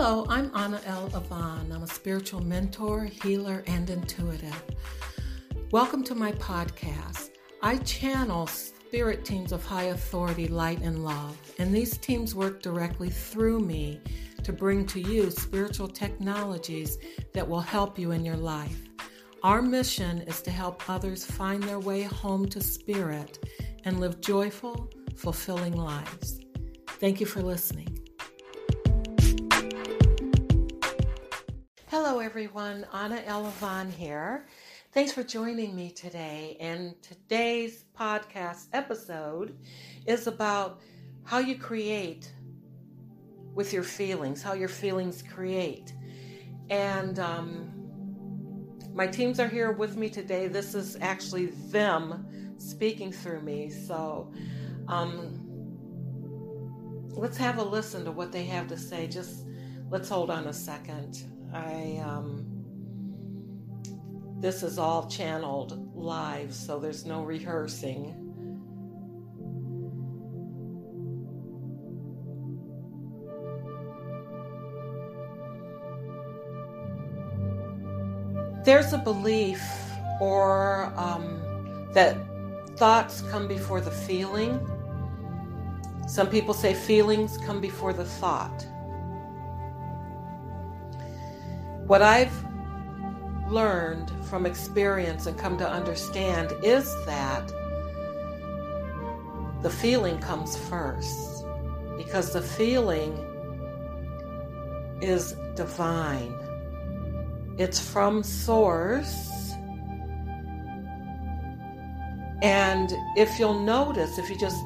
Hello, I'm Anael Ivon. I'm a spiritual mentor, healer, and intuitive. Welcome to my podcast. I channel spirit teams of high authority, light, and love, and these teams work directly through me to bring to you spiritual technologies that will help you in your life. Our mission is to help others find their way home to spirit and live joyful, fulfilling lives. Thank you for listening. Hello, everyone. Anael Ivon here. Thanks for joining me today. And today's podcast episode is about how you create with your feelings, how your feelings create. And um, my teams are here with me today. This is actually them speaking through me. So um, let's have a listen to what they have to say. Just let's hold on a second. I um, this is all channeled live, so there's no rehearsing. There's a belief or um, that thoughts come before the feeling. Some people say feelings come before the thought. What I've learned from experience and come to understand is that the feeling comes first because the feeling is divine. It's from source. And if you'll notice, if you just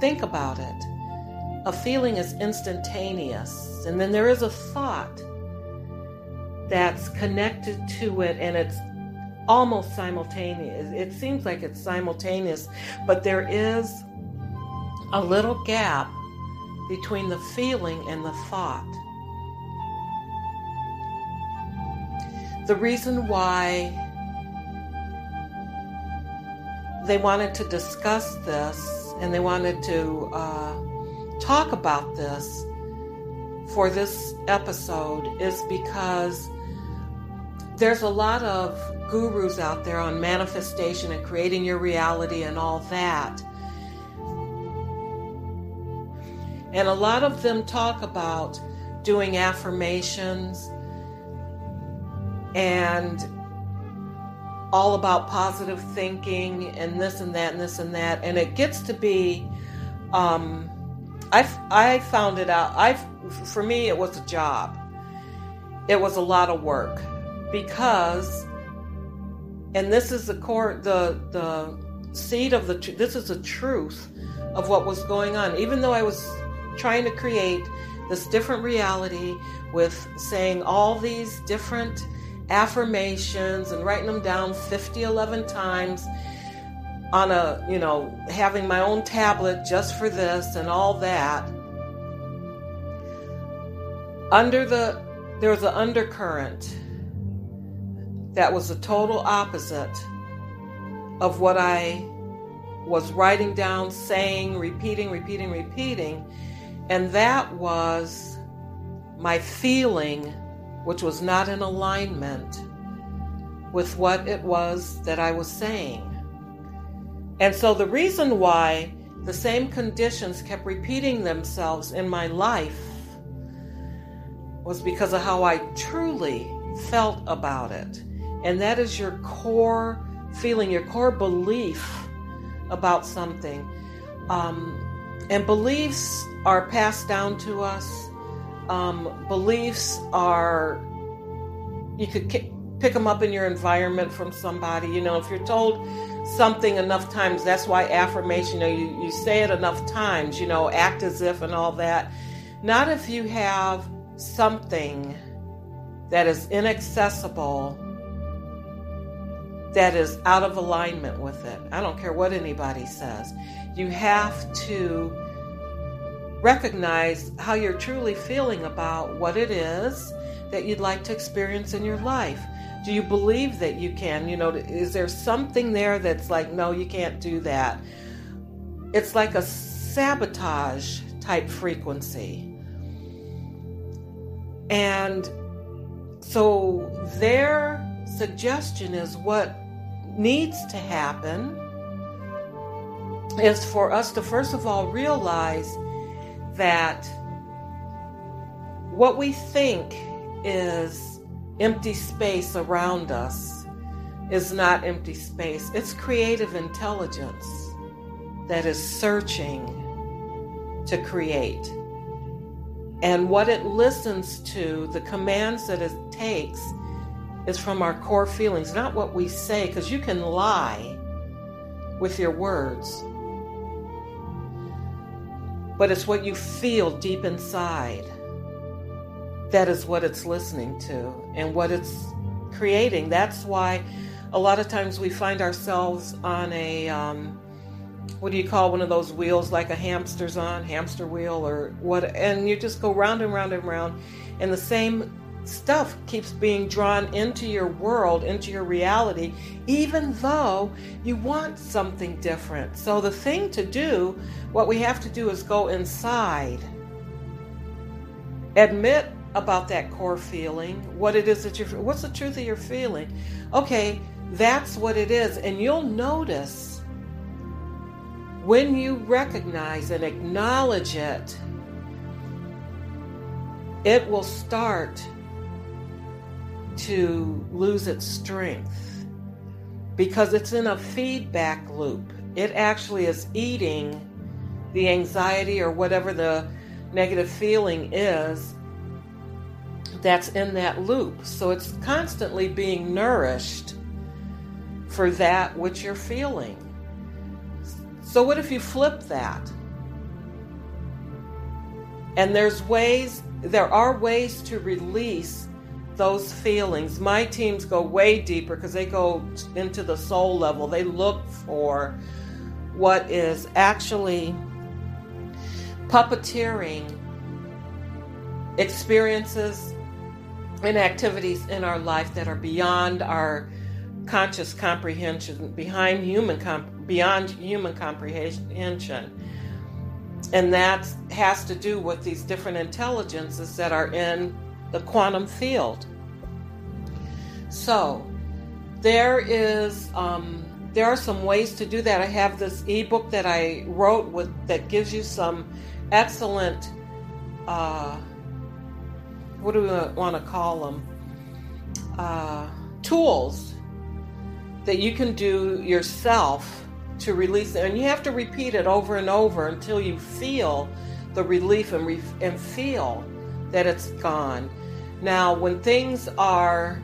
think about it, a feeling is instantaneous. And then there is a thought that's connected to it and it's almost simultaneous. It seems like it's simultaneous, but there is a little gap between the feeling and the thought. The reason why they wanted to discuss this and they wanted to uh, talk about this for this episode is because there's a lot of gurus out there on manifestation and creating your reality and all that. And a lot of them talk about doing affirmations and all about positive thinking and this and that and this and that. And it gets to be, um, I I found it out. I for me it was a job. It was a lot of work because and this is the core the the seed of the this is the truth of what was going on. Even though i was trying to create this different reality with saying all these different affirmations and writing them down 50 11 times on a you know having my own tablet just for this and all that under the there was an undercurrent that was the total opposite of what I was writing down, saying, repeating, repeating, repeating. And that was my feeling, which was not in alignment with what it was that I was saying. And so the reason why the same conditions kept repeating themselves in my life was because of how I truly felt about it. And that is your core feeling, your core belief about something. Um, and beliefs are passed down to us. Um, beliefs are, you could pick them up in your environment from somebody. You know, if you're told something enough times, that's why affirmation, you know, you, you say it enough times, you know, act as if and all that. Not if you have something that is inaccessible that is out of alignment with it. I don't care what anybody says. You have to recognize how you're truly feeling about what it is that you'd like to experience in your life. Do you believe that you can? You know, is there something there that's like, no, you can't do that? It's like a sabotage type frequency. And so their suggestion is what needs to happen is for us to first of all realize that what we think is empty space around us is not empty space. It's creative intelligence that is searching to create. And what it listens to, the commands that it takes, is from our core feelings, not what we say, because you can lie with your words. But it's what you feel deep inside. That is what it's listening to and what it's creating. That's why a lot of times we find ourselves on a um, what do you call one of those wheels like a hamster's on hamster wheel or what and you just go round and round and round and the same stuff keeps being drawn into your world into your reality even though you want something different. So the thing to do what we have to do is go inside. Admit about that core feeling what it is that you're what's the truth of your feeling? Okay that's what it is. And you'll notice when you recognize and acknowledge it, it will start to lose its strength because it's in a feedback loop. It actually is eating the anxiety or whatever the negative feeling is that's in that loop. So it's constantly being nourished for that which you're feeling. So, what if you flip that? And there's ways, there are ways to release those feelings. My teams go way deeper because they go into the soul level. They look for what is actually puppeteering experiences and activities in our life that are beyond our conscious comprehension, behind human comprehension beyond human comprehension. And that has to do with these different intelligences that are in the quantum field. So, there is um, there are some ways to do that. I have this ebook that I wrote with that gives you some excellent uh, what do we want to call them uh, tools that you can do yourself to release it. And you have to repeat it over and over until you feel the relief and, re- and feel that it's gone. Now, when things are,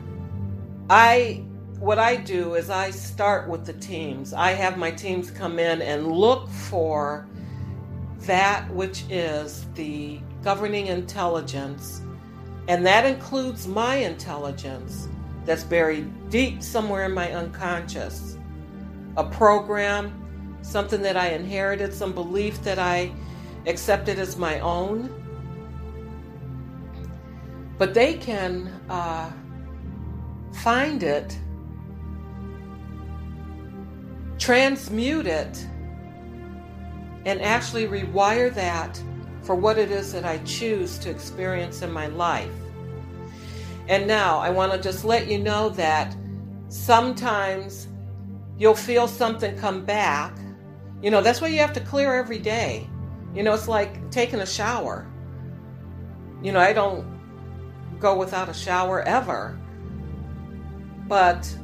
I, what I do is I start with the teams. I have my teams come in and look for that which is the governing intelligence, and that includes my intelligence that's buried deep somewhere in my unconscious a program, something that I inherited, some belief that I accepted as my own. But they can uh, find it, transmute it, and actually rewire that for what it is that I choose to experience in my life. And now I want to just let you know that sometimes you'll feel something come back. You know, that's why you have to clear every day. You know, it's like taking a shower. You know, I don't go without a shower ever. But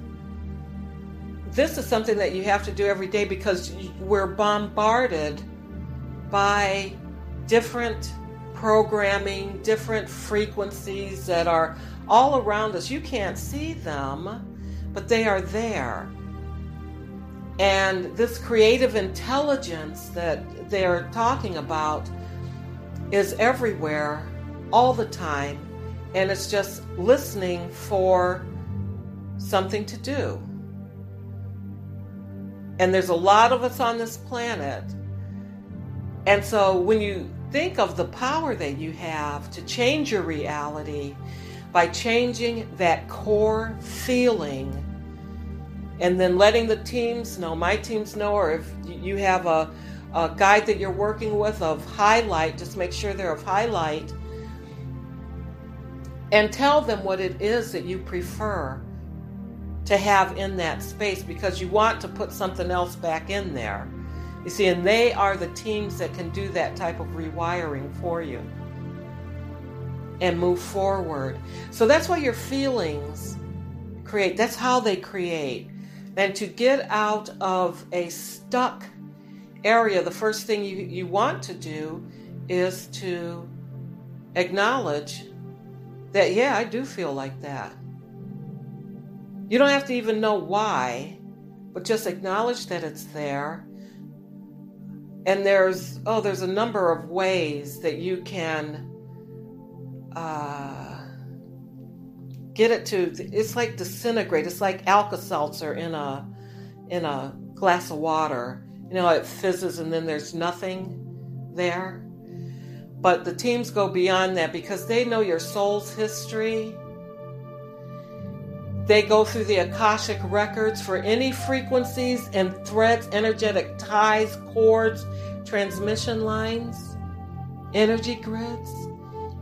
this is something that you have to do every day because we're bombarded by different programming, different frequencies that are all around us. You can't see them, but they are there. And this creative intelligence that they're talking about is everywhere all the time. And it's just listening for something to do. And there's a lot of us on this planet. And so when you think of the power that you have to change your reality by changing that core feeling and then letting the teams know, my teams know, or if you have a, a guide that you're working with of highlight, just make sure they're of highlight. and tell them what it is that you prefer to have in that space because you want to put something else back in there. You see, and they are the teams that can do that type of rewiring for you and move forward. So that's why your feelings create, that's how they create. And to get out of a stuck area, the first thing you, you want to do is to acknowledge that, yeah, I do feel like that. You don't have to even know why, but just acknowledge that it's there. And there's, oh, there's a number of ways that you can uh, get it to, it's like disintegrate. It's like Alka Seltzer in a, in a glass of water. You know, it fizzes and then there's nothing there. But the teams go beyond that because they know your soul's history. They go through the Akashic records for any frequencies and threads, energetic ties, cords, transmission lines, energy grids,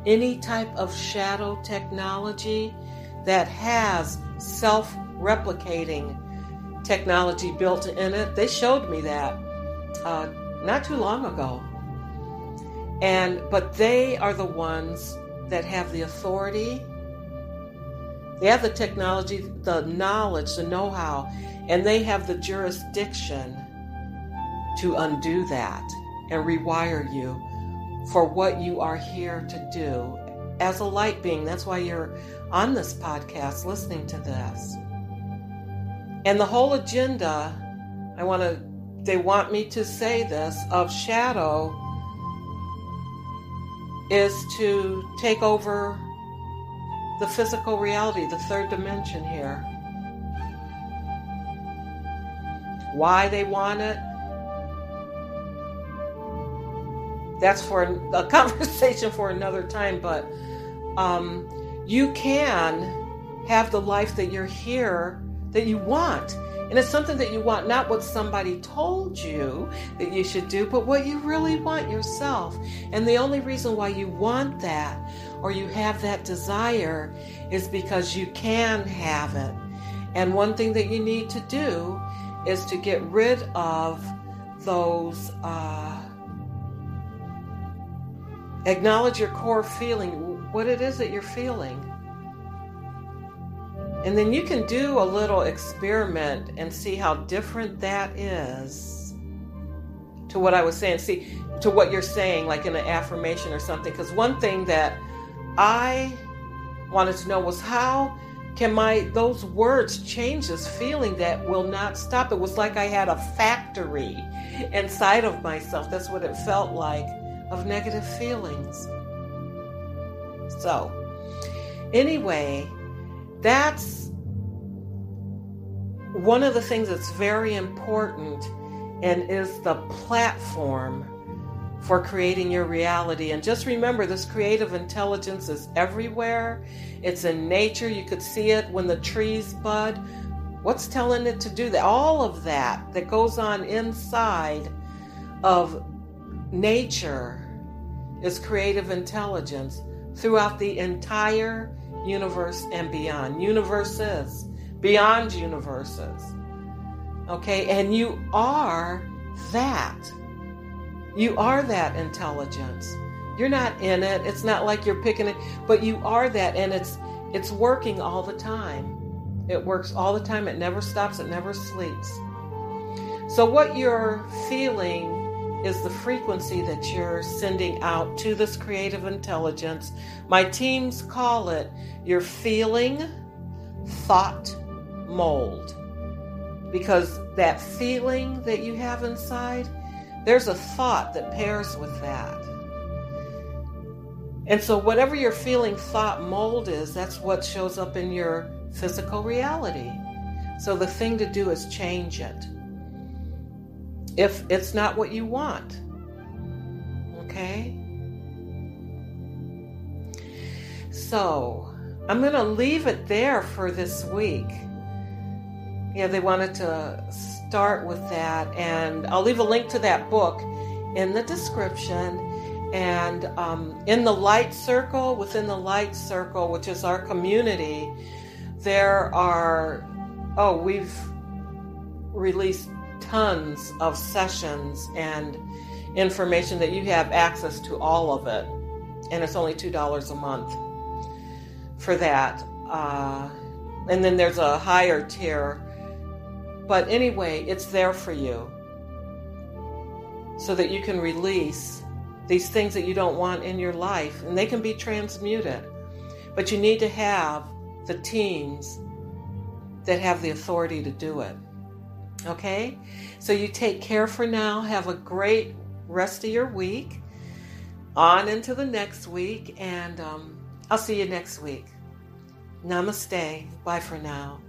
any type of shadow technology that has self replicating technology built in it. They showed me that uh, not too long ago. And but they are the ones that have the authority. They have the technology, the knowledge, the know-how, and they have the jurisdiction to undo that and rewire you for what you are here to do as a light being. That's why you're on this podcast listening to this. And the whole agenda, I want to, they want me to say this, of shadow is to take over the physical reality, the third dimension here. Why they want it, that's for a conversation for another time, but um, you can have the life that you're here that you want. And it's something that you want, not what somebody told you that you should do, but what you really want yourself. And the only reason why you want that or you have that desire is because you can have it. And one thing that you need to do is to get rid of those, uh, acknowledge your core feeling, what it is that you're feeling. And then you can do a little experiment and see how different that is to what I was saying. See, to what you're saying, like in an affirmation or something. Because one thing that I wanted to know was how can my those words change this feeling that will not stop? It was like I had a factory inside of myself. That's what it felt like of negative feelings. So, anyway, that's one of the things that's very important and is the platform for creating your reality. And just remember, this creative intelligence is everywhere. It's in nature. You could see it when the trees bud. What's telling it to do that? All of that that goes on inside of nature is creative intelligence throughout the entire universe and beyond. Universes, beyond universes. Okay, and you are that. You are that intelligence. You're not in it. It's not like you're picking it, but you are that and it's it's working all the time. It works all the time. It never stops. It never sleeps. So what you're feeling is the frequency that you're sending out to this creative intelligence. My teams call it your feeling thought mold. Because that feeling that you have inside, there's a thought that pairs with that. And so, whatever your feeling thought mold is, that's what shows up in your physical reality. So, the thing to do is change it if it's not what you want. Okay? So, I'm going to leave it there for this week. Yeah, they wanted to start with that, and I'll leave a link to that book in the description. And um, in the light circle, within the light circle, which is our community, there are, oh, we've released tons of sessions and information that you have access to all of it. And it's only $2 a month for that. Uh, and then there's a higher tier. But anyway, it's there for you so that you can release these things that you don't want in your life and they can be transmuted. But you need to have the teams that have the authority to do it. Okay? So you take care for now. Have a great rest of your week. On into the next week. And um, I'll see you next week. Namaste. Bye for now.